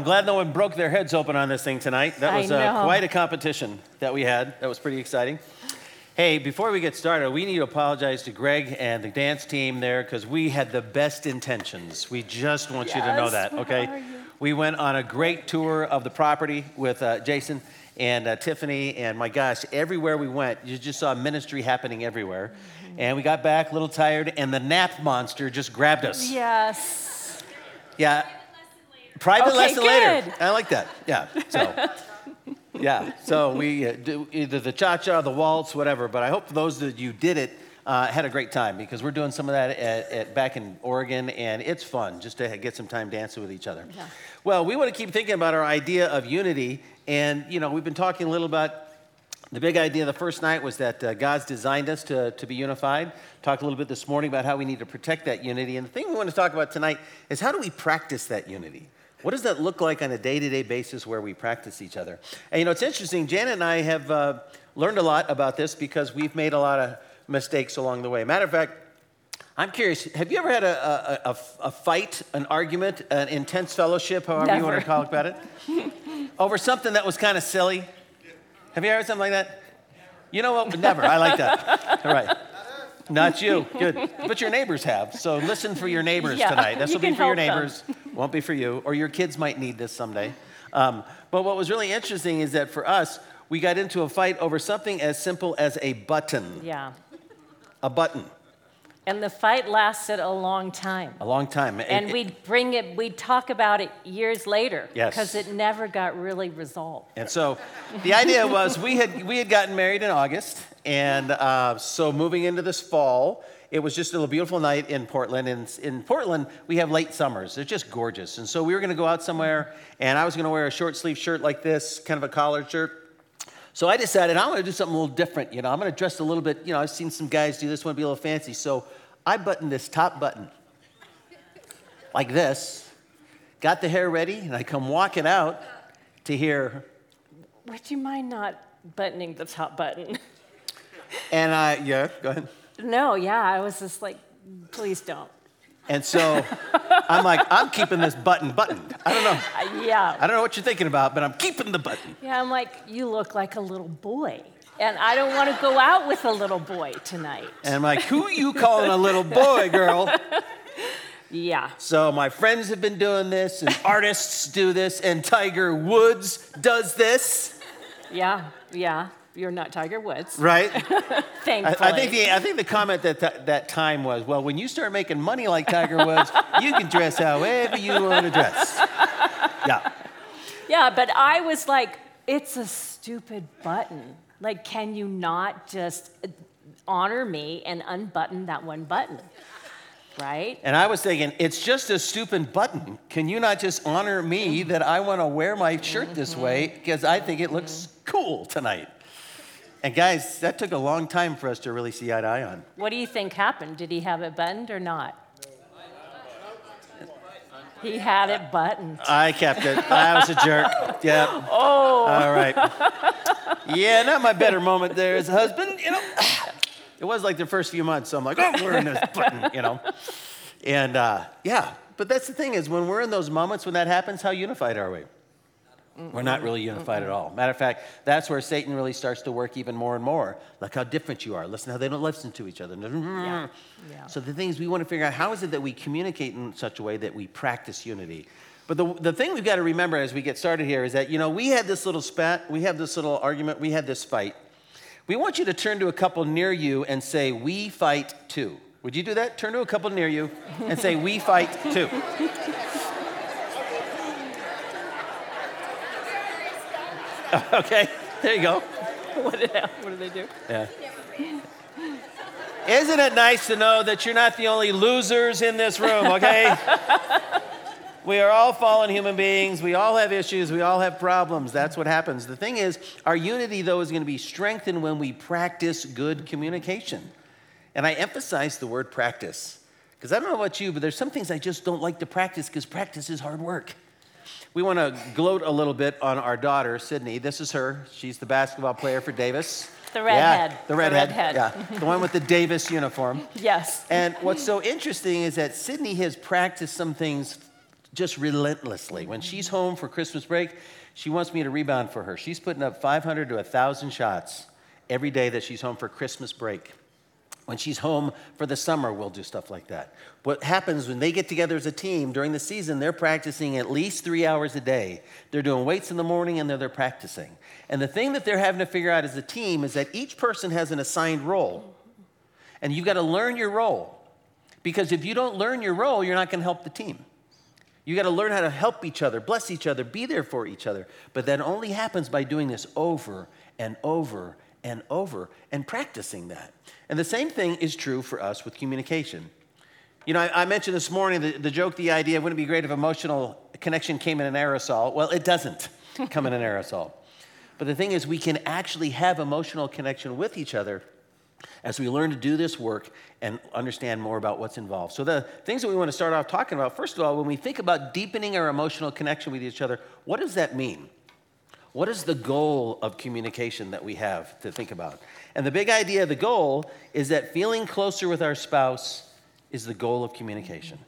I'm glad no one broke their heads open on this thing tonight. That was uh, quite a competition that we had. That was pretty exciting. Hey, before we get started, we need to apologize to Greg and the dance team there because we had the best intentions. We just want you to know that, okay? We went on a great tour of the property with uh, Jason and uh, Tiffany, and my gosh, everywhere we went, you just saw ministry happening everywhere. Mm-hmm. And we got back a little tired, and the nap monster just grabbed us. Yes. Yeah. Private Okay, lesson later. I like that. Yeah. So, yeah. So we uh, do either the cha cha, the waltz, whatever. But I hope those that you did it uh, had a great time because we're doing some of that at, at back in Oregon, and it's fun just to get some time dancing with each other. Yeah. Well, we want to keep thinking about our idea of unity, and you know we've been talking a little about the big idea the first night was that uh, God's designed us to, to be unified. Talked a little bit this morning about how we need to protect that unity. And the thing we want to talk about tonight is how do we practice that unity? What does that look like on a day to day basis where we practice each other? And you know, it's interesting. Janet and I have uh, learned a lot about this because we've made a lot of mistakes along the way. Matter of fact, I'm curious, have you ever had a, a, a, a fight, an argument, an intense fellowship, however you want to Never. call it about it, over something that was kind of silly? Have you ever had something like that? You know what? Never. I like that. All right. Not you. Good. But your neighbors have. So listen for your neighbors Yeah, tonight. This will be for your neighbors. them. Won't be for you. Or your kids might need this someday. Um, but what was really interesting is that for us, we got into a fight over something as simple as a button. Yeah. A button. And the fight lasted a long time. A long time. It- And we'd bring it, we'd talk about it years later. Yes. Because it never got really resolved. And so the idea was we had, we had gotten married in August. And uh, so moving into this fall, it was just a beautiful night in Portland. And in Portland, we have late summers. They're just gorgeous. And so we were going to go out somewhere, and I was going to wear a short sleeve shirt like this, kind of a collared shirt. So I decided I'm going to do something a little different. You know, I'm going to dress a little bit. You know, I've seen some guys do this, want to be a little fancy. So I buttoned this top button like this, got the hair ready, and I come walking out to hear Would you mind not buttoning the top button? And I, yeah, go ahead. No, yeah, I was just like, please don't. And so I'm like, I'm keeping this button buttoned. I don't know. Uh, yeah. I don't know what you're thinking about, but I'm keeping the button. Yeah, I'm like, you look like a little boy. And I don't want to go out with a little boy tonight. And I'm like, who you calling a little boy, girl? Yeah. So my friends have been doing this, and artists do this, and Tiger Woods does this, Yeah. Yeah. You're not Tiger Woods. right? I, Thankfully. I think the I think the comment that th- that time was, well, when you start making money like Tiger Woods, you can dress however you want to dress. Yeah. Yeah, but I was like, it's a stupid button. Like, can you not just uh, honor me and unbutton that one button? Right? And I was thinking, it's just a stupid button. Can you not just honor me that I want to wear my shirt this way because I think it looks cool tonight? And guys, that took a long time for us to really see eye to eye on. What do you think happened? Did he have it buttoned or not? He had it buttoned. I kept it. I was a jerk. Yeah. Oh. All right. Yeah, not my better moment there as a husband, you know. It was like the first few months, so I'm like, oh, we're in this button, you know. And uh, yeah, but that's the thing is when we're in those moments when that happens, how unified are we? We're not really unified at all. Matter of fact, that's where Satan really starts to work even more and more. Look how different you are. Listen how they don't listen to each other. Yeah. So the thing is, we want to figure out how is it that we communicate in such a way that we practice unity. But the, the thing we've got to remember as we get started here is that, you know, we had this little spat, we have this little argument, we had this fight. We want you to turn to a couple near you and say, we fight too. Would you do that? Turn to a couple near you and say, we fight too. okay, there you go. what, what did they do? Yeah. Isn't it nice to know that you're not the only losers in this room, okay? we are all fallen human beings. We all have issues. We all have problems. That's what happens. The thing is, our unity, though, is going to be strengthened when we practice good communication. And I emphasize the word practice because I don't know about you, but there's some things I just don't like to practice because practice is hard work. We want to gloat a little bit on our daughter, Sydney. This is her. She's the basketball player for Davis. The redhead. Yeah, the The redhead. redhead. Yeah, the one with the Davis uniform. Yes. And what's so interesting is that Sydney has practiced some things just relentlessly. When she's home for Christmas break, she wants me to rebound for her. She's putting up 500 to 1,000 shots every day that she's home for Christmas break. When she's home for the summer, we'll do stuff like that. What happens when they get together as a team during the season, they're practicing at least three hours a day. They're doing weights in the morning and they're, they're practicing. And the thing that they're having to figure out as a team is that each person has an assigned role. And you've got to learn your role. Because if you don't learn your role, you're not going to help the team. You got to learn how to help each other, bless each other, be there for each other. But that only happens by doing this over and over and over and practicing that. And the same thing is true for us with communication. You know, I, I mentioned this morning the, the joke, the idea, wouldn't it be great if emotional connection came in an aerosol? Well, it doesn't come in an aerosol. But the thing is, we can actually have emotional connection with each other as we learn to do this work and understand more about what's involved. So, the things that we want to start off talking about first of all, when we think about deepening our emotional connection with each other, what does that mean? What is the goal of communication that we have to think about? And the big idea, the goal, is that feeling closer with our spouse is the goal of communication.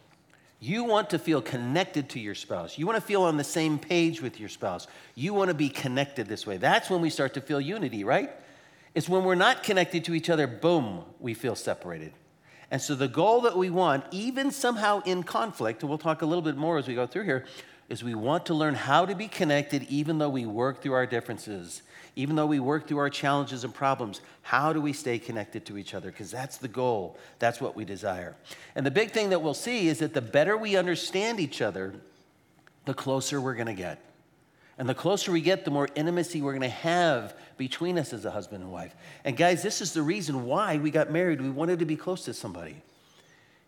You want to feel connected to your spouse. You want to feel on the same page with your spouse. You want to be connected this way. That's when we start to feel unity, right? It's when we're not connected to each other, boom, we feel separated. And so the goal that we want, even somehow in conflict, and we'll talk a little bit more as we go through here, is we want to learn how to be connected even though we work through our differences, even though we work through our challenges and problems. How do we stay connected to each other? Because that's the goal, that's what we desire. And the big thing that we'll see is that the better we understand each other, the closer we're going to get. And the closer we get, the more intimacy we're going to have between us as a husband and wife. And guys, this is the reason why we got married. We wanted to be close to somebody.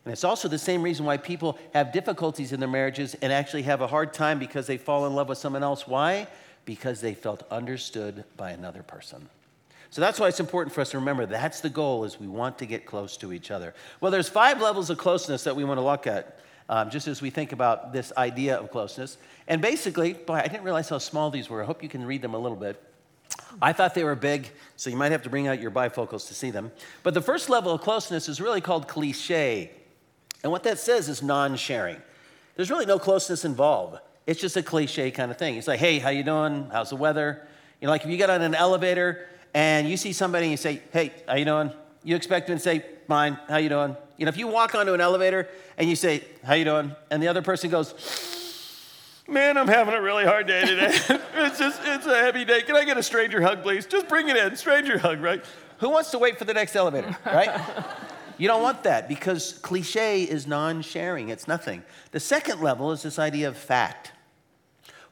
And it's also the same reason why people have difficulties in their marriages and actually have a hard time because they fall in love with someone else. Why? Because they felt understood by another person. So that's why it's important for us to remember that's the goal is we want to get close to each other. Well, there's five levels of closeness that we want to look at um, just as we think about this idea of closeness. And basically, boy, I didn't realize how small these were. I hope you can read them a little bit. I thought they were big, so you might have to bring out your bifocals to see them. But the first level of closeness is really called cliche. And what that says is non-sharing. There's really no closeness involved. It's just a cliche kind of thing. It's like, hey, how you doing? How's the weather? You know, like if you get on an elevator and you see somebody and you say, hey, how you doing? You expect them to say, fine, how you doing? You know, if you walk onto an elevator and you say, how you doing? And the other person goes, man, I'm having a really hard day today. it's just, it's a heavy day. Can I get a stranger hug, please? Just bring it in, stranger hug, right? Who wants to wait for the next elevator, right? You don't want that because cliche is non sharing, it's nothing. The second level is this idea of fact,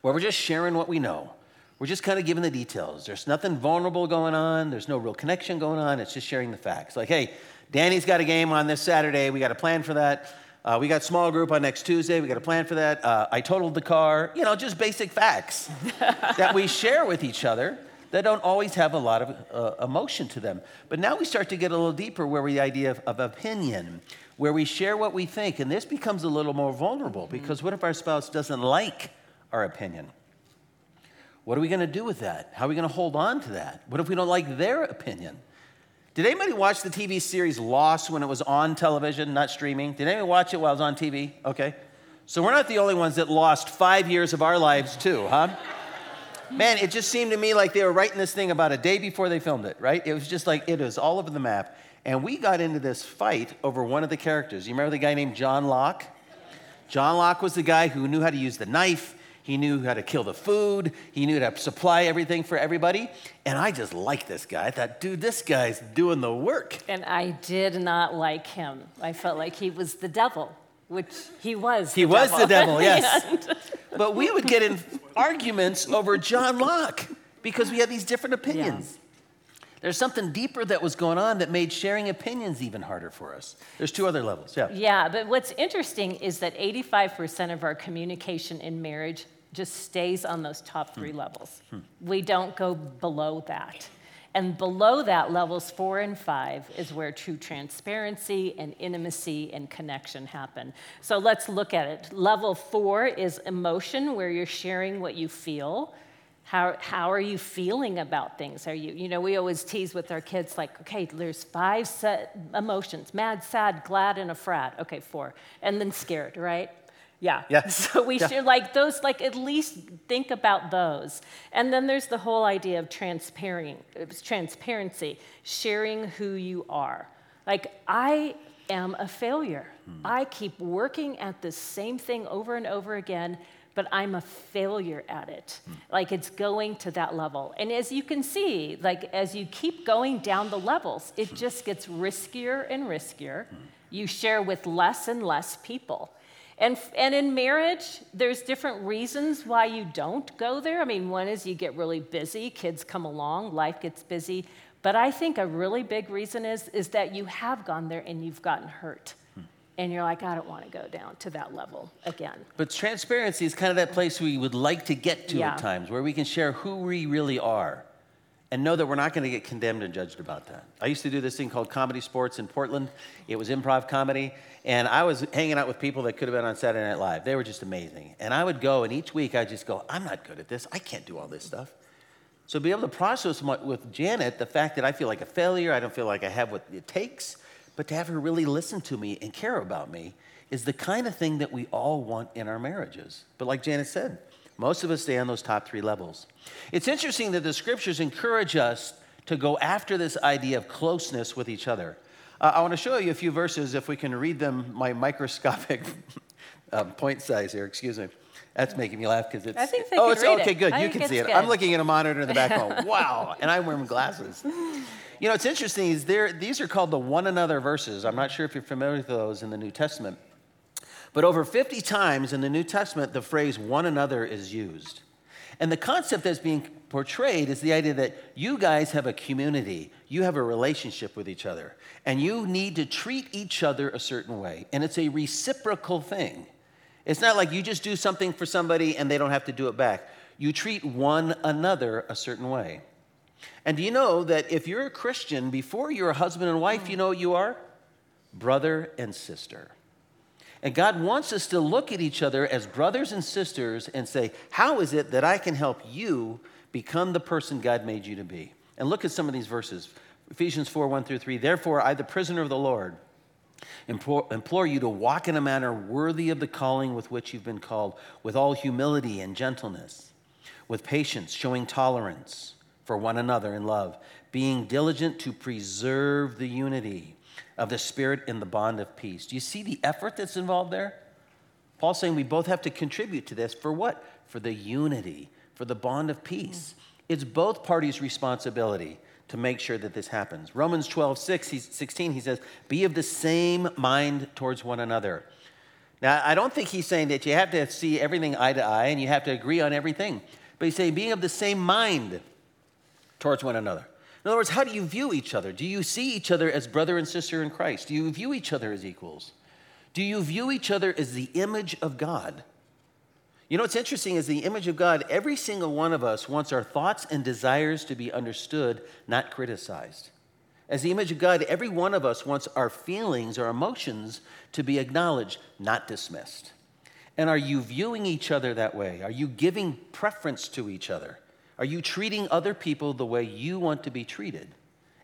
where we're just sharing what we know. We're just kind of giving the details. There's nothing vulnerable going on, there's no real connection going on. It's just sharing the facts. Like, hey, Danny's got a game on this Saturday. We got a plan for that. Uh, we got small group on next Tuesday. We got a plan for that. Uh, I totaled the car. You know, just basic facts that we share with each other that don't always have a lot of uh, emotion to them. But now we start to get a little deeper where we the idea of, of opinion, where we share what we think, and this becomes a little more vulnerable because what if our spouse doesn't like our opinion? What are we going to do with that? How are we going to hold on to that? What if we don't like their opinion? Did anybody watch the TV series Lost when it was on television, not streaming? Did anybody watch it while it was on TV? Okay. So we're not the only ones that lost five years of our lives, too, huh? Man, it just seemed to me like they were writing this thing about a day before they filmed it, right? It was just like it was all over the map. And we got into this fight over one of the characters. You remember the guy named John Locke? John Locke was the guy who knew how to use the knife. He knew how to kill the food. He knew how to supply everything for everybody. And I just liked this guy. I thought, dude, this guy's doing the work. And I did not like him. I felt like he was the devil which he was. He was the devil, yes. but we would get in arguments over John Locke because we had these different opinions. Yeah. There's something deeper that was going on that made sharing opinions even harder for us. There's two other levels, yeah. Yeah, but what's interesting is that 85% of our communication in marriage just stays on those top three hmm. levels. Hmm. We don't go below that. And below that, levels four and five is where true transparency and intimacy and connection happen. So let's look at it. Level four is emotion, where you're sharing what you feel. How, how are you feeling about things? Are you, you know, we always tease with our kids, like, okay, there's five emotions mad, sad, glad, and a frat. Okay, four. And then scared, right? Yeah. Yeah. So we Yeah. should like those, like at least think about those. And then there's the whole idea of transparency, sharing who you are. Like I am a failure. Hmm. I keep working at the same thing over and over again, but I'm a failure at it. Hmm. Like it's going to that level. And as you can see, like as you keep going down the levels, it hmm. just gets riskier and riskier. You share with less and less people. And, and in marriage, there's different reasons why you don't go there. I mean, one is you get really busy, kids come along, life gets busy. But I think a really big reason is, is that you have gone there and you've gotten hurt. Hmm. And you're like, I don't want to go down to that level again. But transparency is kind of that place we would like to get to Yeah. at times, where we can share who we really are and know that we're not going to get condemned and judged about that. I used to do this thing called ComedySportz in Portland. It was improv comedy, and I was hanging out with people that could have been on Saturday Night Live. They were just amazing. And I would go, and each week I'd just go, I'm not good at this. I can't do all this stuff. So be able to process with Janet the fact that I feel like a failure, I don't feel like I have what it takes, but to have her really listen to me and care about me is the kind of thing that we all want in our marriages. But like Janet said, most of us stay on those top three levels. It's interesting that the scriptures encourage us to go after this idea of closeness with each other. Uh, I want to show you a few verses if we can read them, my microscopic um, point size here, excuse me. That's making me laugh because it's. I think they oh, it's okay. it. Good, I you can see it. I'm looking at a monitor in the back going, wow, and I'm wearing glasses. You know, it's interesting. Is there? These are called the one another verses. I'm not sure if you're familiar with those in the New Testament, but over 50 times in the New Testament, the phrase one another is used. And the concept that's being portrayed is the idea that you guys have a community, you have a relationship with each other, and you need to treat each other a certain way. And it's a reciprocal thing. It's not like you just do something for somebody and they don't have to do it back. You treat one another a certain way. And do you know that if you're a Christian, before you're a husband and wife, you know you are? Brother and sister. And God wants us to look at each other as brothers and sisters and say, How is it that I can help you become the person God made you to be? And look at some of these verses Ephesians 4 1 through 3. Therefore, I, the prisoner of the Lord, implore, implore you to walk in a manner worthy of the calling with which you've been called, with all humility and gentleness, with patience, showing tolerance for one another in love, being diligent to preserve the unity of the Spirit in the bond of peace. Do you see the effort that's involved there? Paul's saying we both have to contribute to this for what? For the unity, for the bond of peace. It's both parties' responsibility to make sure that this happens. Romans 12, 6, he's, 16, he says, Be of the same mind towards one another. Now, I don't think he's saying that you have to see everything eye to eye and you have to agree on everything, but he's saying being of the same mind towards one another. In other words, how do you view each other? Do you see each other as brother and sister in Christ? Do you view each other as equals? Do you view each other as the image of God? You know what's interesting is the image of God, every single one of us wants our thoughts and desires to be understood, not criticized. As the image of God, every one of us wants our feelings, our emotions to be acknowledged, not dismissed. And are you viewing each other that way? Are you giving preference to each other? Are you treating other people the way you want to be treated?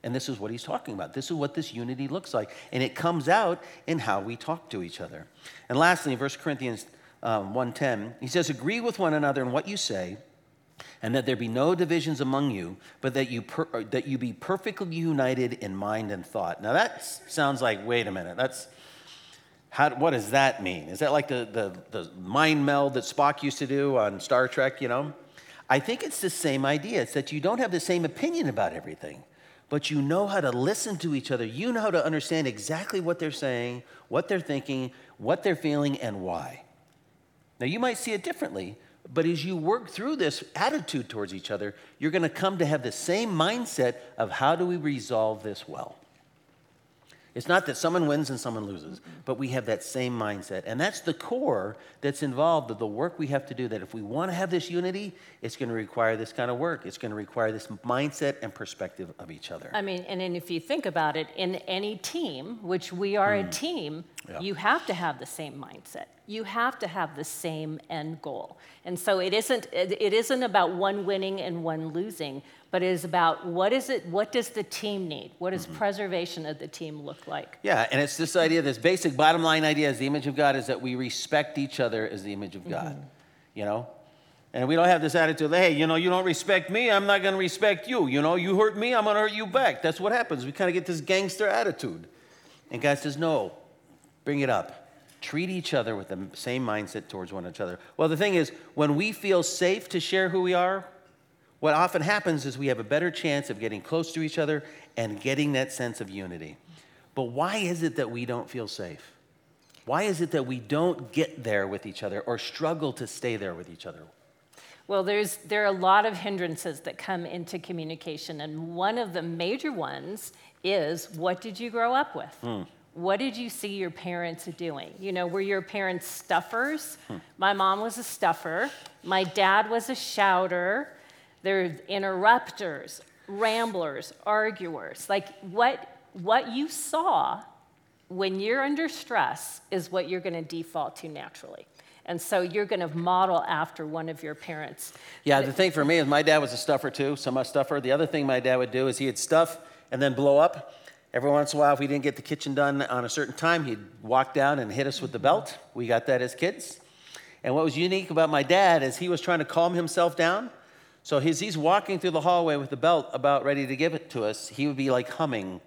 And this is what he's talking about. This is what this unity looks like. And it comes out in how we talk to each other. And lastly, in 1 Corinthians um, 1.10, he says, Agree with one another in what you say, and that there be no divisions among you, but that you, per- that you be perfectly united in mind and thought. Now that sounds like, wait a minute, that's, how, what does that mean? Is that like the, the, the mind meld that Spock used to do on Star Trek, you know? I think it's the same idea. It's that you don't have the same opinion about everything, but you know how to listen to each other. You know how to understand exactly what they're saying, what they're thinking, what they're feeling, and why. Now, you might see it differently, but as you work through this attitude towards each other, you're going to come to have the same mindset of how do we resolve this well. It's not that someone wins and someone loses, but we have that same mindset. And that's the core that's involved of the work we have to do. That if we want to have this unity, it's going to require this kind of work. It's going to require this mindset and perspective of each other. I mean, and then if you think about it, in any team, which we are a mm. team, Yeah. you have to have the same mindset. You have to have the same end goal. And so it isn't, it it isn't about one winning and one losing, but it is about what is it, what does the team need? What does mm-hmm. preservation of the team look like? Yeah, and it's this idea, this basic bottom line idea as the image of God is that we respect each other as the image of mm-hmm. God. You know? And we don't have this attitude, hey, you know, you don't respect me, I'm not going to respect you. You know, you hurt me, I'm going to hurt you back. That's what happens. We kind of get this gangster attitude. And God says, no, bring it up. Treat each other with the same mindset towards one another. Well, the thing is, when we feel safe to share who we are, what often happens is we have a better chance of getting close to each other and getting that sense of unity. But why is it that we don't feel safe? Why is it that we don't get there with each other or struggle to stay there with each other? Well, there's, there are a lot of hindrances that come into communication, and one of the major ones is what did you grow up with? Hmm. What did you see your parents doing? You know, were your parents stuffers? Hmm. My mom was a stuffer. My dad was a shouter. There's interrupters, ramblers, arguers. Like what, what you saw when you're under stress is what you're going to default to naturally. And so you're going to model after one of your parents. Yeah, the thing for me is my dad was a stuffer too, somewhat stuffer. The other thing my dad would do is he'd stuff and then blow up. Every once in a while, if we didn't get the kitchen done on a certain time, he'd walk down and hit us with the belt. We got that as kids. And what was unique about my dad is he was trying to calm himself down. So as he's walking through the hallway with the belt about ready to give it to us, he would be like humming,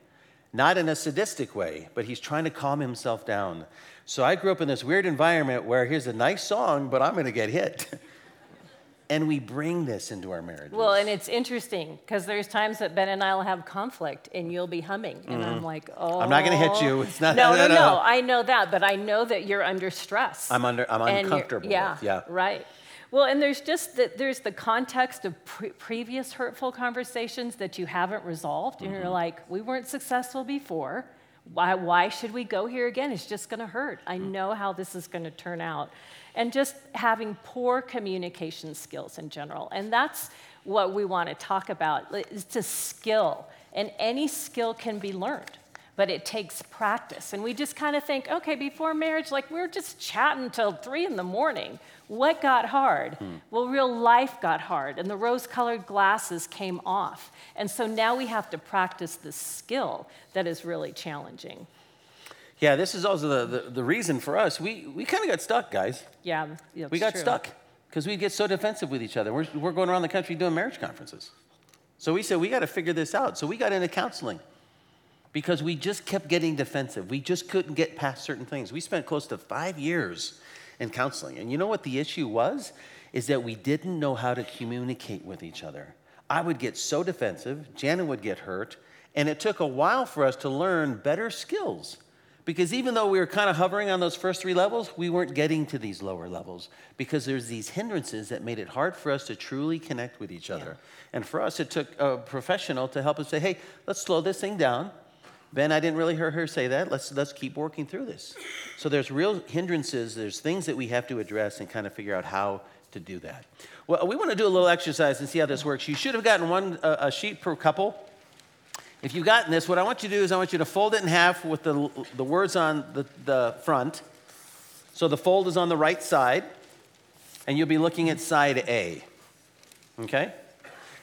not in a sadistic way, but he's trying to calm himself down. So I grew up in this weird environment where here's a nice song, but I'm going to get hit. and we bring this into our marriage. Well, and it's interesting because there's times that Ben and I will have conflict and you'll be humming. And I'm like, oh. Mm-hmm. I'm not gonna hit you. It's not- No, no, no, no. no. I know that, but I know that you're under stress. I'm under- I'm uncomfortable Yeah, with, yeah. right. Well, and there's just the, there's the context of pre- previous hurtful conversations that you haven't resolved, and Mm-hmm. you're like, we weren't successful before. Why, why should we go here again? It's just going to hurt. I Mm. know how this is going to turn out. And just having poor communication skills in general. And that's what we want to talk about. It's a skill, and any skill can be learned but it takes practice. And we just kind of think, okay, before marriage, like we're just chatting till three in the morning. What got hard? Hmm. Well, real life got hard, and the rose colored glasses came off. And so now we have to practice this skill that is really challenging. Yeah, this is also the, the, the reason for us. We, we kind of got stuck, guys. Yeah, We got true. stuck because we get so defensive with each other. We're, we're going around the country doing marriage conferences. So we said, we got to figure this out. So we got into counseling because we just kept getting defensive. We just couldn't get past certain things. We spent close to five years in counseling. And you know what the issue was? Is that we didn't know how to communicate with each other. I would get so defensive, Janet would get hurt, and it took a while for us to learn better skills. Because even though we were kind of hovering on those first three levels, we weren't getting to these lower levels because there's these hindrances that made it hard for us to truly connect with each other. And for us, it took a professional to help us say, hey, let's slow this thing down. Ben, I didn't really hear her say that. Let's, let's keep working through this. So there's real hindrances, there's things that we have to address and kind of figure out how to do that. Well, we want to do a little exercise and see how this works. You should have gotten one a sheet per couple. If you've gotten this, what I want you to do is I want you to fold it in half with the, the words on the, the front. So the fold is on the right side, and you'll be looking at side A. Okay?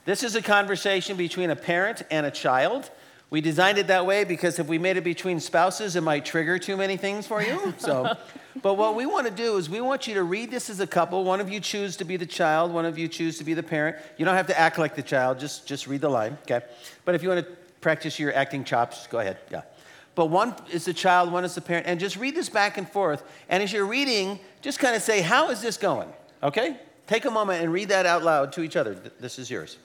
This is a conversation between a parent and a child. We designed it that way because if we made it between spouses, it might trigger too many things for you. So, but what we want to do is we want you to read this as a couple. One of you choose to be the child, one of you choose to be the parent. You don't have to act like the child, just, just read the line, okay? But if you want to practice your acting chops, go ahead, yeah. But one is the child, one is the parent, and just read this back and forth. And as you're reading, just kind of say, How is this going? Okay? Take a moment and read that out loud to each other. This is yours.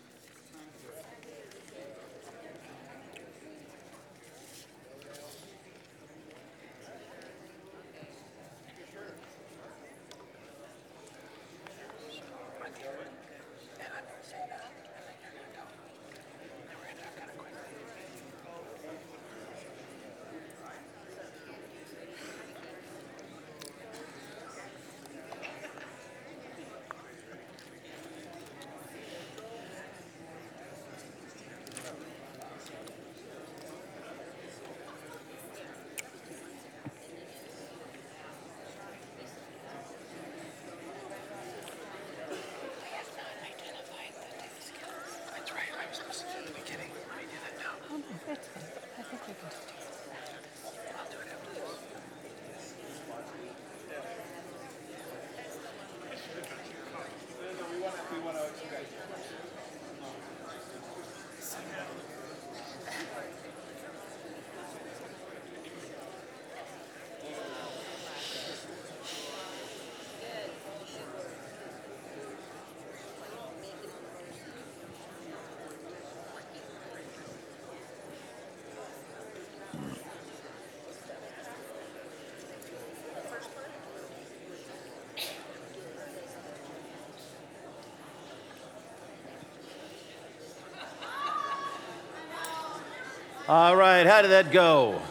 All right, how did that go?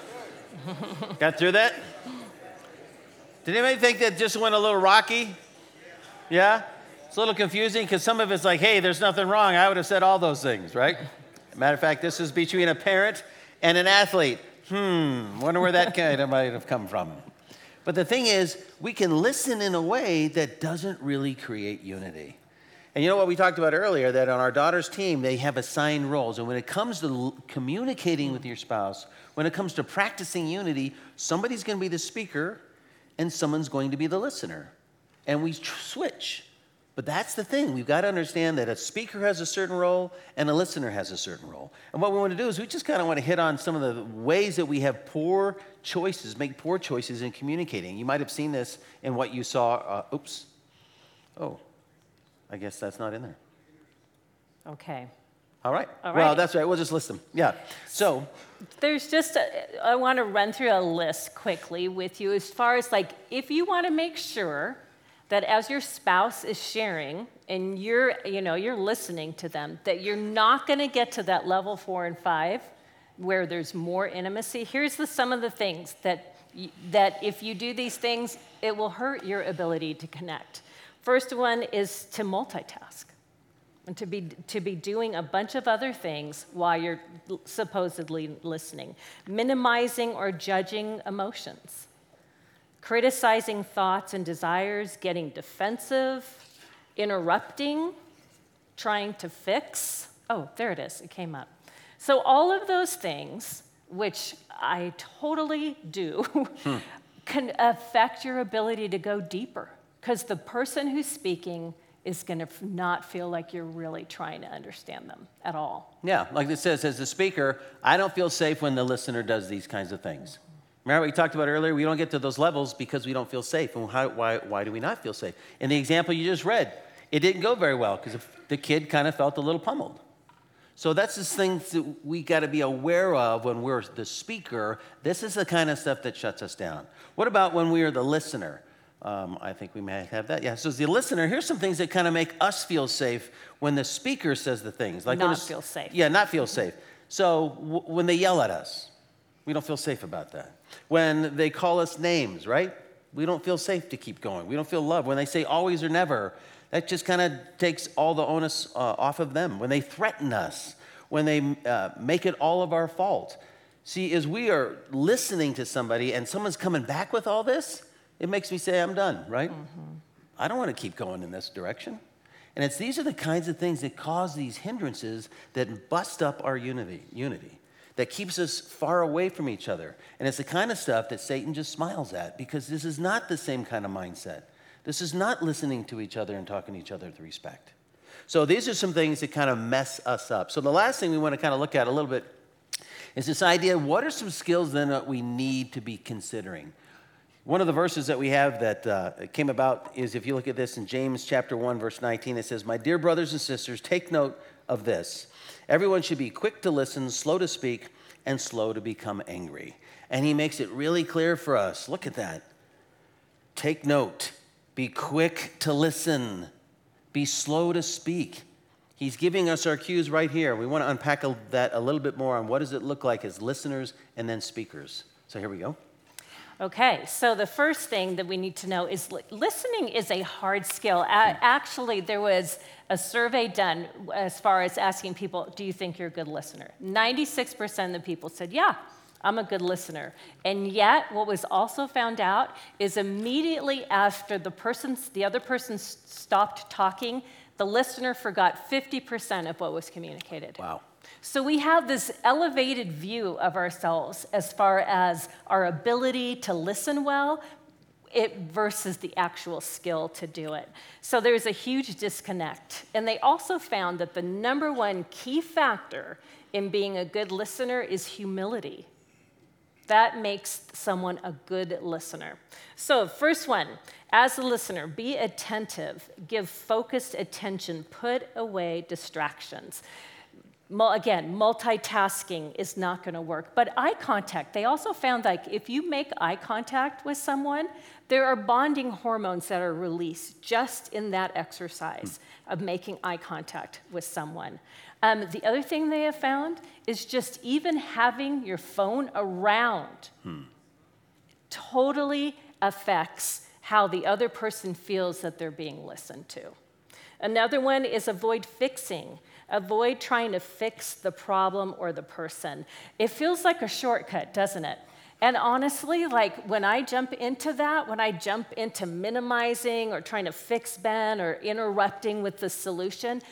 Got through that? Did anybody think that just went a little rocky? Yeah? It's a little confusing because some of it's like, hey, there's nothing wrong. I would have said all those things, right? Matter of fact, this is between a parent and an athlete. Hmm, wonder where that kind might have come from. But the thing is, we can listen in a way that doesn't really create unity. And you know what we talked about earlier that on our daughter's team, they have assigned roles. And when it comes to communicating with your spouse, when it comes to practicing unity, somebody's going to be the speaker and someone's going to be the listener. And we switch. But that's the thing. We've got to understand that a speaker has a certain role and a listener has a certain role. And what we want to do is we just kind of want to hit on some of the ways that we have poor choices, make poor choices in communicating. You might have seen this in what you saw. Uh, oops. Oh, I guess that's not in there. Okay. All right. All Well, that's right. We'll just list them. Yeah. So, There's just, a, I want to run through a list quickly with you as far as like, if you want to make sure that as your spouse is sharing and you're, you know, you're listening to them, that you're not going to get to that level four and five where there's more intimacy. Here's the, some of the things that, that if you do these things, it will hurt your ability to connect. First one is to multitask and to be, to be doing a bunch of other things while you're supposedly listening, minimizing or judging emotions, criticizing thoughts and desires, getting defensive, interrupting, trying to fix. Oh, there it is, it came up. So, all of those things, which I totally do, can affect your ability to go deeper because the person who's speaking is going to not feel like you're really trying to understand them at all. yeah, like it says, as the speaker, I don't feel safe when the listener does these kinds of things. Remember what we talked about earlier? We don't get to those levels because we don't feel safe. And how, why, why do we not feel safe? In the example you just read, it didn't go very well because the kid kind of felt a little pummeled. So that's the things that we got to be aware of when we're the speaker. This is the kind of stuff that shuts us down. What about when we are the listener? Um, I think we may have that. Yeah. So as the listener, here's some things that kind of make us feel safe when the speaker says the things. Like Not feel safe. Yeah, not feel safe. So w- when they yell at us, we don't feel safe about that. When they call us names, right? We don't feel safe to keep going. We don't feel loved. When they say always or never, that just kind of takes all the onus uh, off of them. When they threaten us, when they uh, make it all of our fault. See, as we are listening to somebody and someone's coming back with all this, it makes me say, I'm done, right? Mm-hmm. I don't want to keep going in this direction. And it's these are the kinds of things that cause these hindrances that bust up our unity, unity, that keeps us far away from each other. And it's the kind of stuff that Satan just smiles at because this is not the same kind of mindset. This is not listening to each other and talking to each other with respect. So these are some things that kind of mess us up. So the last thing we want to kind of look at a little bit is this idea what are some skills then that we need to be considering? One of the verses that we have that uh, came about is if you look at this in James chapter 1, verse 19, it says, My dear brothers and sisters, take note of this. Everyone should be quick to listen, slow to speak, and slow to become angry. And he makes it really clear for us. Look at that. Take note, be quick to listen, be slow to speak. He's giving us our cues right here. We want to unpack that a little bit more on what does it look like as listeners and then speakers. So here we go. Okay, so the first thing that we need to know is li- listening is a hard skill. Actually, there was a survey done as far as asking people, do you think you're a good listener? 96% of the people said, yeah, I'm a good listener. And yet, what was also found out is immediately after the person, the other person stopped talking, the listener forgot 50% of what was communicated. Wow. So we have this elevated view of ourselves as far as our ability to listen well it versus the actual skill to do it. So there's a huge disconnect. And they also found that the number one key factor in being a good listener is humility. That makes someone a good listener. So, first one, as a listener, be attentive, give focused attention, put away distractions. Again, multitasking is not going to work, but eye contact. They also found like if you make eye contact with someone, There are bonding hormones that are released just in that exercise of making eye contact with someone. Um, the other thing they have found is just even having your phone around totally affects how the other person feels that they're being listened to. Another one is avoid fixing. Avoid trying to fix the problem or the person. It feels like a shortcut, doesn't it? And honestly, like when I jump into that, when I jump into minimizing or trying to fix Ben or interrupting with the solution,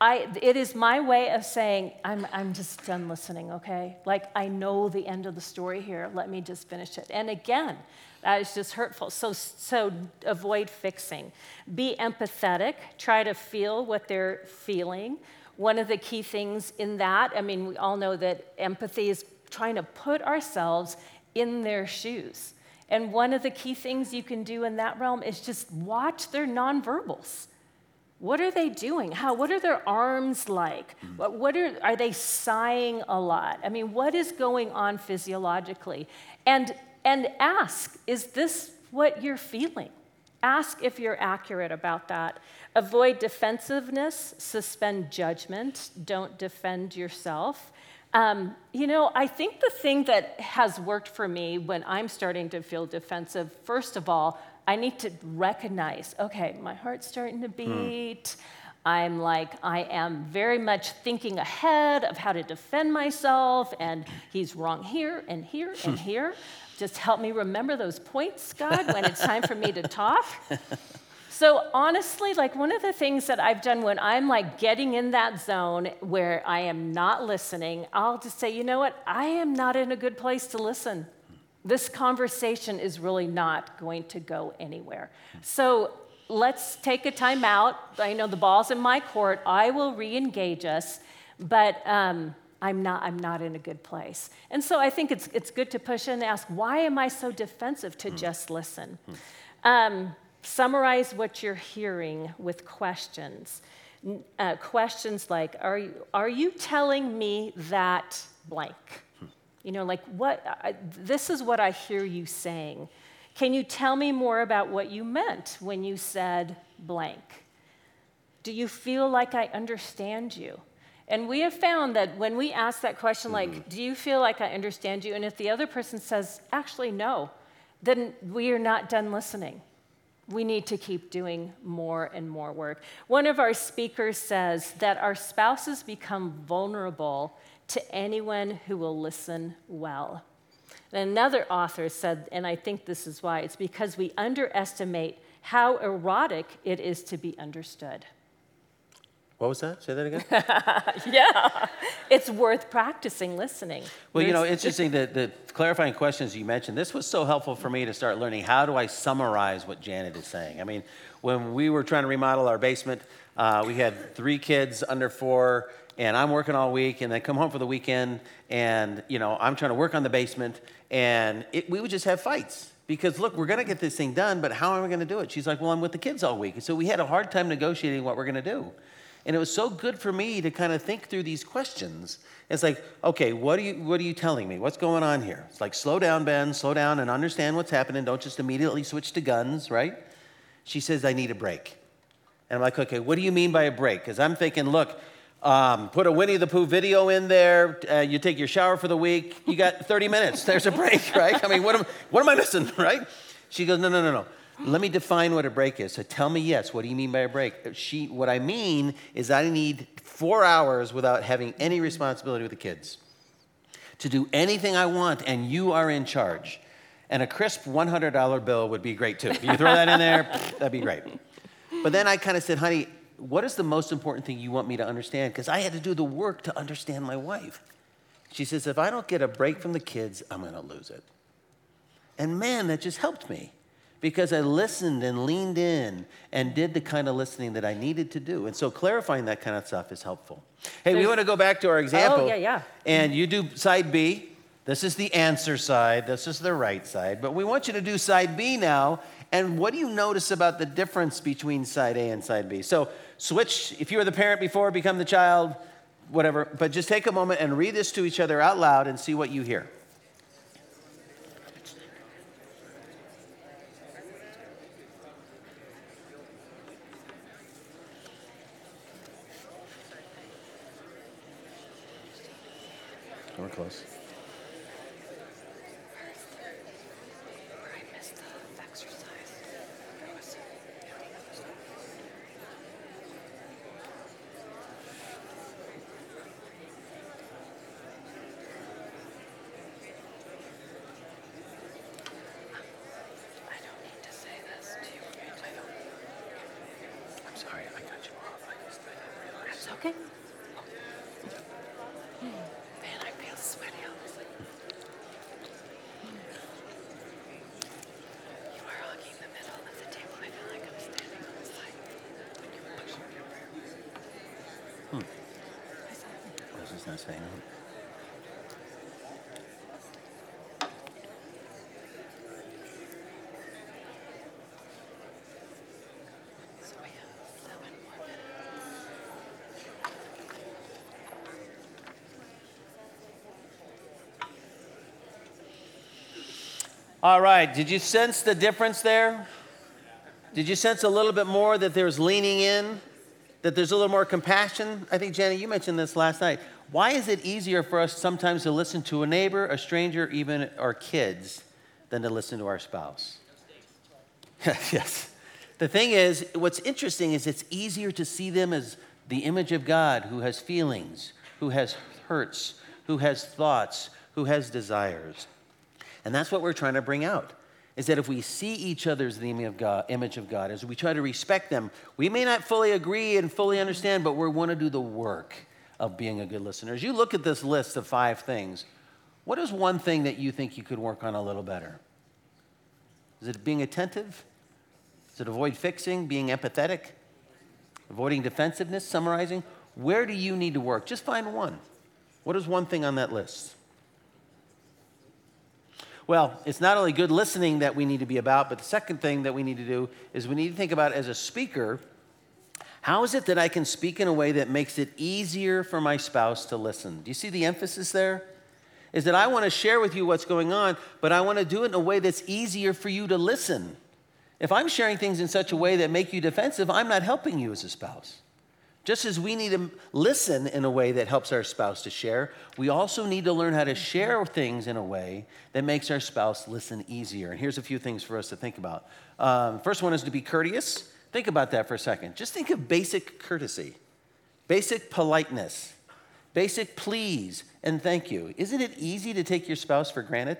I, it is my way of saying, I'm, I'm just done listening, okay? Like, I know the end of the story here. Let me just finish it. And again, that is just hurtful. So, so avoid fixing. Be empathetic. Try to feel what they're feeling. One of the key things in that, I mean, we all know that empathy is trying to put ourselves in their shoes. And one of the key things you can do in that realm is just watch their nonverbals. What are they doing? How, what are their arms like? Mm. What, what are, are they sighing a lot? I mean, what is going on physiologically? And, and ask, is this what you're feeling? Ask if you're accurate about that. Avoid defensiveness, suspend judgment, don't defend yourself. Um, you know, I think the thing that has worked for me when I'm starting to feel defensive, first of all, I need to recognize okay, my heart's starting to hmm. beat. Mm. I'm like, I am very much thinking ahead of how to defend myself, and he's wrong here and here and here. Just help me remember those points, God, when it's time for me to talk. So honestly, like one of the things that I've done when I'm like getting in that zone where I am not listening, I'll just say, you know what? I am not in a good place to listen. This conversation is really not going to go anywhere. So let's take a time out. I know the ball's in my court. I will re-engage us, but um, I'm not, I'm not in a good place. And so I think it's, it's good to push in and ask, why am I so defensive to mm. just listen? Mm. Um, Summarize what you're hearing with questions. Uh, questions like, are you, are you telling me that blank? You know, like, what, I, this is what I hear you saying. Can you tell me more about what you meant when you said blank? Do you feel like I understand you? And we have found that when we ask that question, like, mm-hmm. do you feel like I understand you? And if the other person says, actually, no, then we are not done listening we need to keep doing more and more work. One of our speakers says that our spouses become vulnerable to anyone who will listen well. And another author said, and I think this is why, it's because we underestimate how erotic it is to be understood. What was that? Say that again. yeah, it's worth practicing listening. Well, you know, interesting that the clarifying questions you mentioned. This was so helpful for me to start learning how do I summarize what Janet is saying. I mean, when we were trying to remodel our basement, uh, we had three kids under four, and I'm working all week, and then come home for the weekend, and you know, I'm trying to work on the basement, and it, we would just have fights because look, we're going to get this thing done, but how am I going to do it? She's like, well, I'm with the kids all week, and so we had a hard time negotiating what we're going to do. And it was so good for me to kind of think through these questions. It's like, okay, what are you, what are you telling me? What's going on here? It's like, slow down, Ben, slow down and understand what's happening. Don't just immediately switch to guns, right? She says, I need a break. And I'm like, okay, what do you mean by a break? Because I'm thinking, look, um, put a Winnie the Pooh video in there. Uh, you take your shower for the week. You got 30 minutes. There's a break, right? I mean, what am, what am I missing, right? She goes, no, no, no, no. Let me define what a break is. So tell me yes. What do you mean by a break? She, what I mean is I need four hours without having any responsibility with the kids to do anything I want, and you are in charge. And a crisp $100 bill would be great too. If you throw that in there, that'd be great. But then I kind of said, honey, what is the most important thing you want me to understand? Because I had to do the work to understand my wife. She says, if I don't get a break from the kids, I'm going to lose it. And man, that just helped me because I listened and leaned in and did the kind of listening that I needed to do. And so clarifying that kind of stuff is helpful. Hey, There's, we want to go back to our example. Oh, yeah, yeah. And you do side B. This is the answer side, this is the right side. But we want you to do side B now. And what do you notice about the difference between side A and side B? So switch, if you were the parent before, become the child, whatever. But just take a moment and read this to each other out loud and see what you hear. Close. I'm sorry, I cut you off. I just I didn't realize. It's okay. Man, I feel sweaty all of a sudden. You are hogging the middle of the table. I feel like I'm standing on the side. I was just not saying that. So we have seven more minutes. All right, did you sense the difference there? Did you sense a little bit more that there's leaning in? That there's a little more compassion? I think, Jenny, you mentioned this last night. Why is it easier for us sometimes to listen to a neighbor, a stranger, even our kids, than to listen to our spouse? yes. The thing is, what's interesting is it's easier to see them as the image of God who has feelings, who has hurts, who has thoughts, who has desires. And that's what we're trying to bring out. Is that if we see each other as the image of God, image of God, as we try to respect them, we may not fully agree and fully understand, but we want to do the work of being a good listener. As you look at this list of five things, what is one thing that you think you could work on a little better? Is it being attentive? Is it avoid fixing, being empathetic, avoiding defensiveness, summarizing? Where do you need to work? Just find one. What is one thing on that list? Well, it's not only good listening that we need to be about, but the second thing that we need to do is we need to think about as a speaker how is it that I can speak in a way that makes it easier for my spouse to listen? Do you see the emphasis there? Is that I want to share with you what's going on, but I want to do it in a way that's easier for you to listen. If I'm sharing things in such a way that make you defensive, I'm not helping you as a spouse. Just as we need to listen in a way that helps our spouse to share, we also need to learn how to share things in a way that makes our spouse listen easier. And here's a few things for us to think about. Um, first one is to be courteous. Think about that for a second. Just think of basic courtesy, basic politeness, basic please and thank you. Isn't it easy to take your spouse for granted?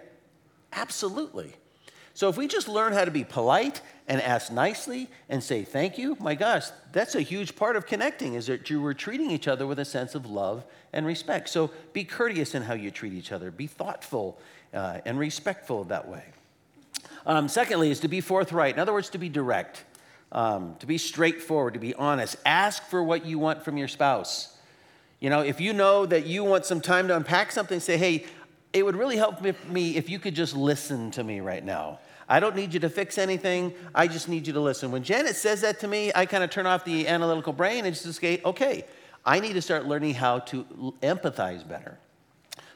Absolutely. So if we just learn how to be polite and ask nicely and say thank you, my gosh, that's a huge part of connecting is that you were treating each other with a sense of love and respect. So be courteous in how you treat each other. Be thoughtful uh, and respectful that way. Um, secondly, is to be forthright. In other words, to be direct, um, to be straightforward, to be honest. Ask for what you want from your spouse. You know, if you know that you want some time to unpack something, say, hey, it would really help me if you could just listen to me right now. I don't need you to fix anything. I just need you to listen. When Janet says that to me, I kind of turn off the analytical brain and just say, okay, I need to start learning how to empathize better.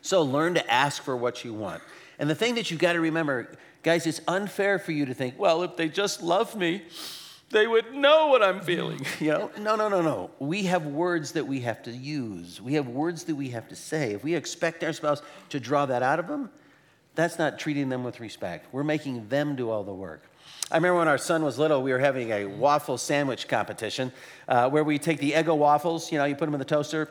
So learn to ask for what you want. And the thing that you've got to remember, guys, it's unfair for you to think, well, if they just love me, they would know what I'm feeling. You know? No, no, no, no. We have words that we have to use. We have words that we have to say. If we expect our spouse to draw that out of them, that's not treating them with respect. We're making them do all the work. I remember when our son was little, we were having a waffle sandwich competition uh, where we take the Eggo waffles, you know, you put them in the toaster,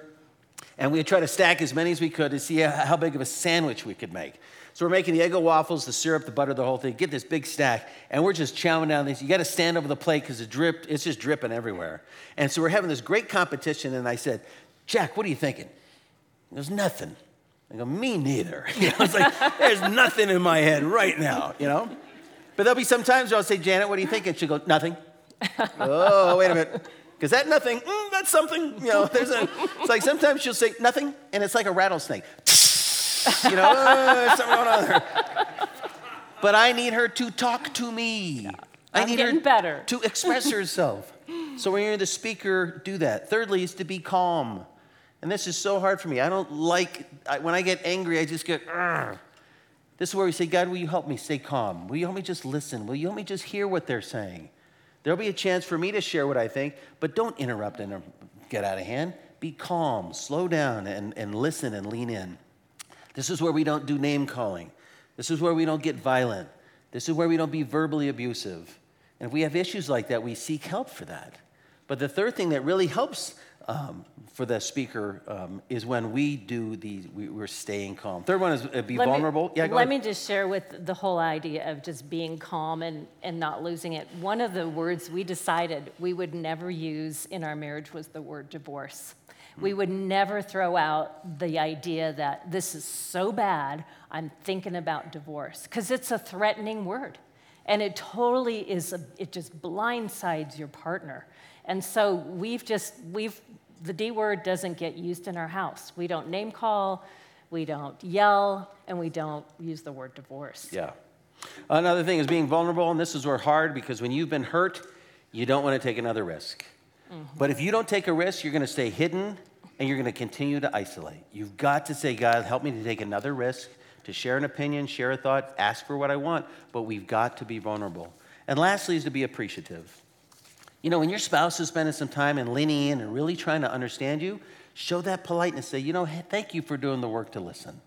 and we'd try to stack as many as we could to see how big of a sandwich we could make. So we're making the Eggo waffles, the syrup, the butter, the whole thing. Get this big stack, and we're just chowing down these. You got to stand over the plate because it drip, it's just dripping everywhere. And so we're having this great competition, and I said, Jack, what are you thinking? There's nothing. I go, me neither. You know, it's like, there's nothing in my head right now, you know? But there'll be some times where I'll say, Janet, what are you thinking? She'll go, nothing. oh, wait a minute. Because that nothing, mm, that's something. You know, there's a, it's like sometimes she'll say nothing, and it's like a rattlesnake. you know, oh, something going on there. But I need her to talk to me. I I'm need her better. to express herself. so when you're the speaker, do that. Thirdly, is to be calm. And this is so hard for me. I don't like, I, when I get angry, I just get, Argh. This is where we say, God, will you help me stay calm? Will you help me just listen? Will you help me just hear what they're saying? There'll be a chance for me to share what I think, but don't interrupt and get out of hand. Be calm, slow down, and, and listen and lean in. This is where we don't do name calling. This is where we don't get violent. This is where we don't be verbally abusive. And if we have issues like that, we seek help for that. But the third thing that really helps um, for the speaker um, is when we do the we, are staying calm. Third one is uh, be Let me- vulnerable. yeah, go Let ahead. me just share with the whole idea of just being calm and, and not losing it. One of the words we decided we would never use in our marriage was the word divorce. We would never throw out the idea that this is so bad, I'm thinking about divorce, because it's a threatening word. And it totally is, a, it just blindsides your partner. And so we've just, we've, the D word doesn't get used in our house. We don't name call, we don't yell, and we don't use the word divorce. Yeah. Another thing is being vulnerable, and this is where hard because when you've been hurt, you don't want to take another risk. Mm-hmm. But if you don't take a risk, you're going to stay hidden and you're going to continue to isolate. You've got to say, God, help me to take another risk, to share an opinion, share a thought, ask for what I want, but we've got to be vulnerable. And lastly, is to be appreciative. You know, when your spouse is spending some time and leaning in and really trying to understand you, show that politeness. Say, you know, hey, thank you for doing the work to listen.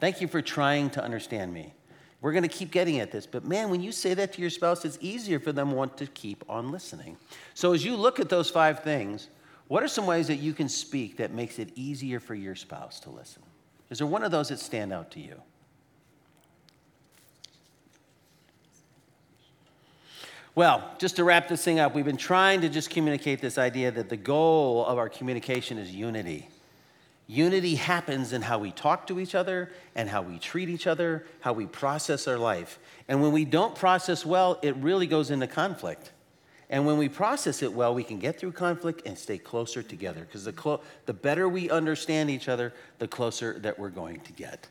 Thank you for trying to understand me. We're going to keep getting at this, but man, when you say that to your spouse, it's easier for them want to keep on listening. So as you look at those five things, what are some ways that you can speak that makes it easier for your spouse to listen? Is there one of those that stand out to you? Well, just to wrap this thing up, we've been trying to just communicate this idea that the goal of our communication is unity. Unity happens in how we talk to each other and how we treat each other, how we process our life. And when we don't process well, it really goes into conflict. And when we process it well, we can get through conflict and stay closer together because the, clo- the better we understand each other, the closer that we're going to get.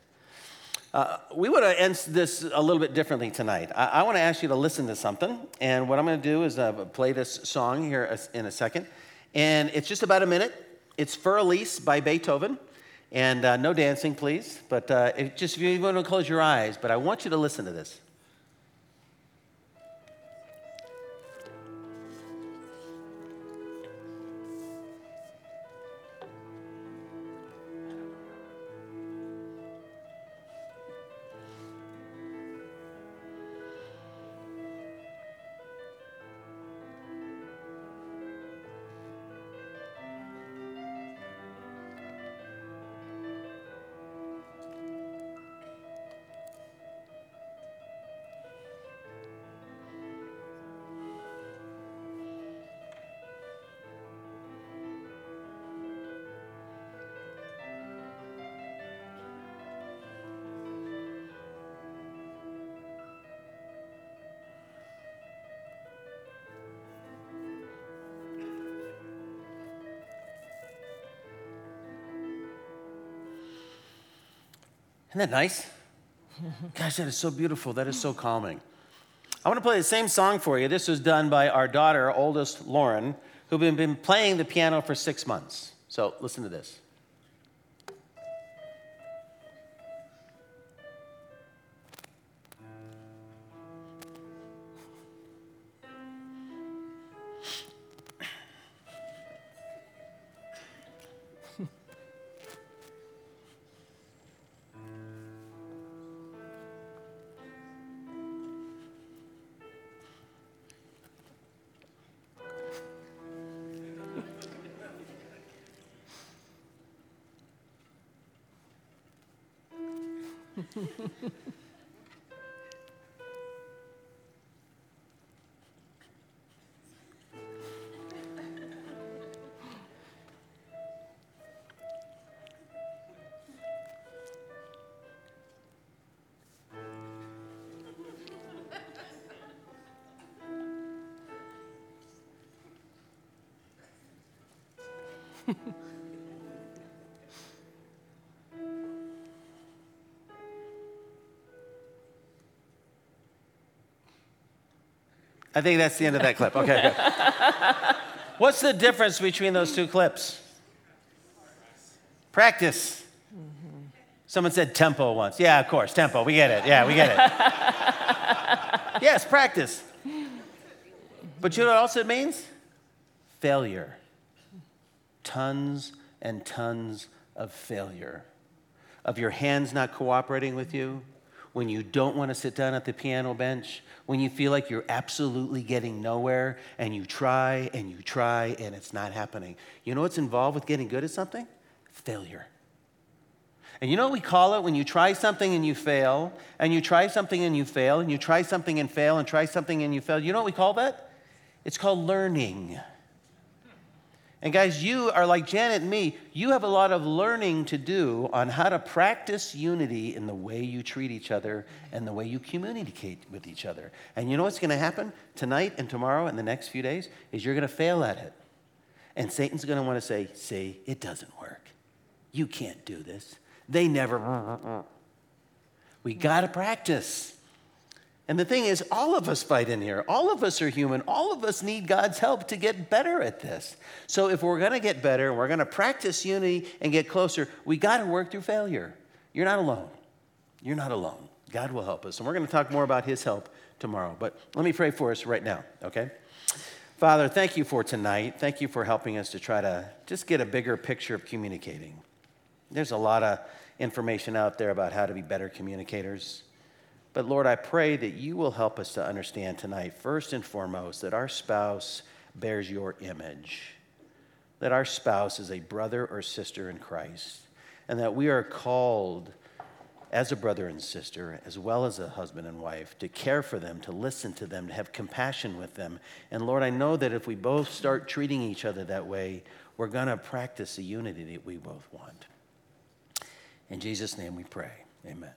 Uh, we want to end this a little bit differently tonight. I, I want to ask you to listen to something. And what I'm going to do is uh, play this song here in a second. And it's just about a minute. It's Für Elise by Beethoven. And uh, no dancing, please. But uh, just if you want to close your eyes, but I want you to listen to this. Isn't that nice? Gosh, that is so beautiful. That is so calming. I want to play the same song for you. This was done by our daughter, oldest Lauren, been, been playing the piano for six months. So listen to this. I think that's the end of that clip. Okay. good. What's the difference between those two clips? Practice. Someone said tempo once. Yeah, of course, tempo. We get it. Yeah, we get it. yes, practice. But you know what else it means? Failure. Tons and tons of failure. of your hands not cooperating with you, when you don't want to sit down at the piano bench, when you feel like you're absolutely getting nowhere and you try and you try and it's not happening. You know what's involved with getting good at something? Failure. And you know what we call it when you try something and you fail, and you try something and you fail, and you try something and fail, and try something and you fail? You know what we call that? It's called learning. And guys, you are like Janet and me. You have a lot of learning to do on how to practice unity in the way you treat each other and the way you communicate with each other. And you know what's going to happen tonight and tomorrow and the next few days is you're going to fail at it. And Satan's going to want to say, "See, it doesn't work. You can't do this. They never We got to practice. And the thing is, all of us fight in here. All of us are human. All of us need God's help to get better at this. So, if we're going to get better and we're going to practice unity and get closer, we got to work through failure. You're not alone. You're not alone. God will help us. And we're going to talk more about His help tomorrow. But let me pray for us right now, okay? Father, thank you for tonight. Thank you for helping us to try to just get a bigger picture of communicating. There's a lot of information out there about how to be better communicators. But Lord, I pray that you will help us to understand tonight, first and foremost, that our spouse bears your image, that our spouse is a brother or sister in Christ, and that we are called as a brother and sister, as well as a husband and wife, to care for them, to listen to them, to have compassion with them. And Lord, I know that if we both start treating each other that way, we're going to practice the unity that we both want. In Jesus' name we pray. Amen.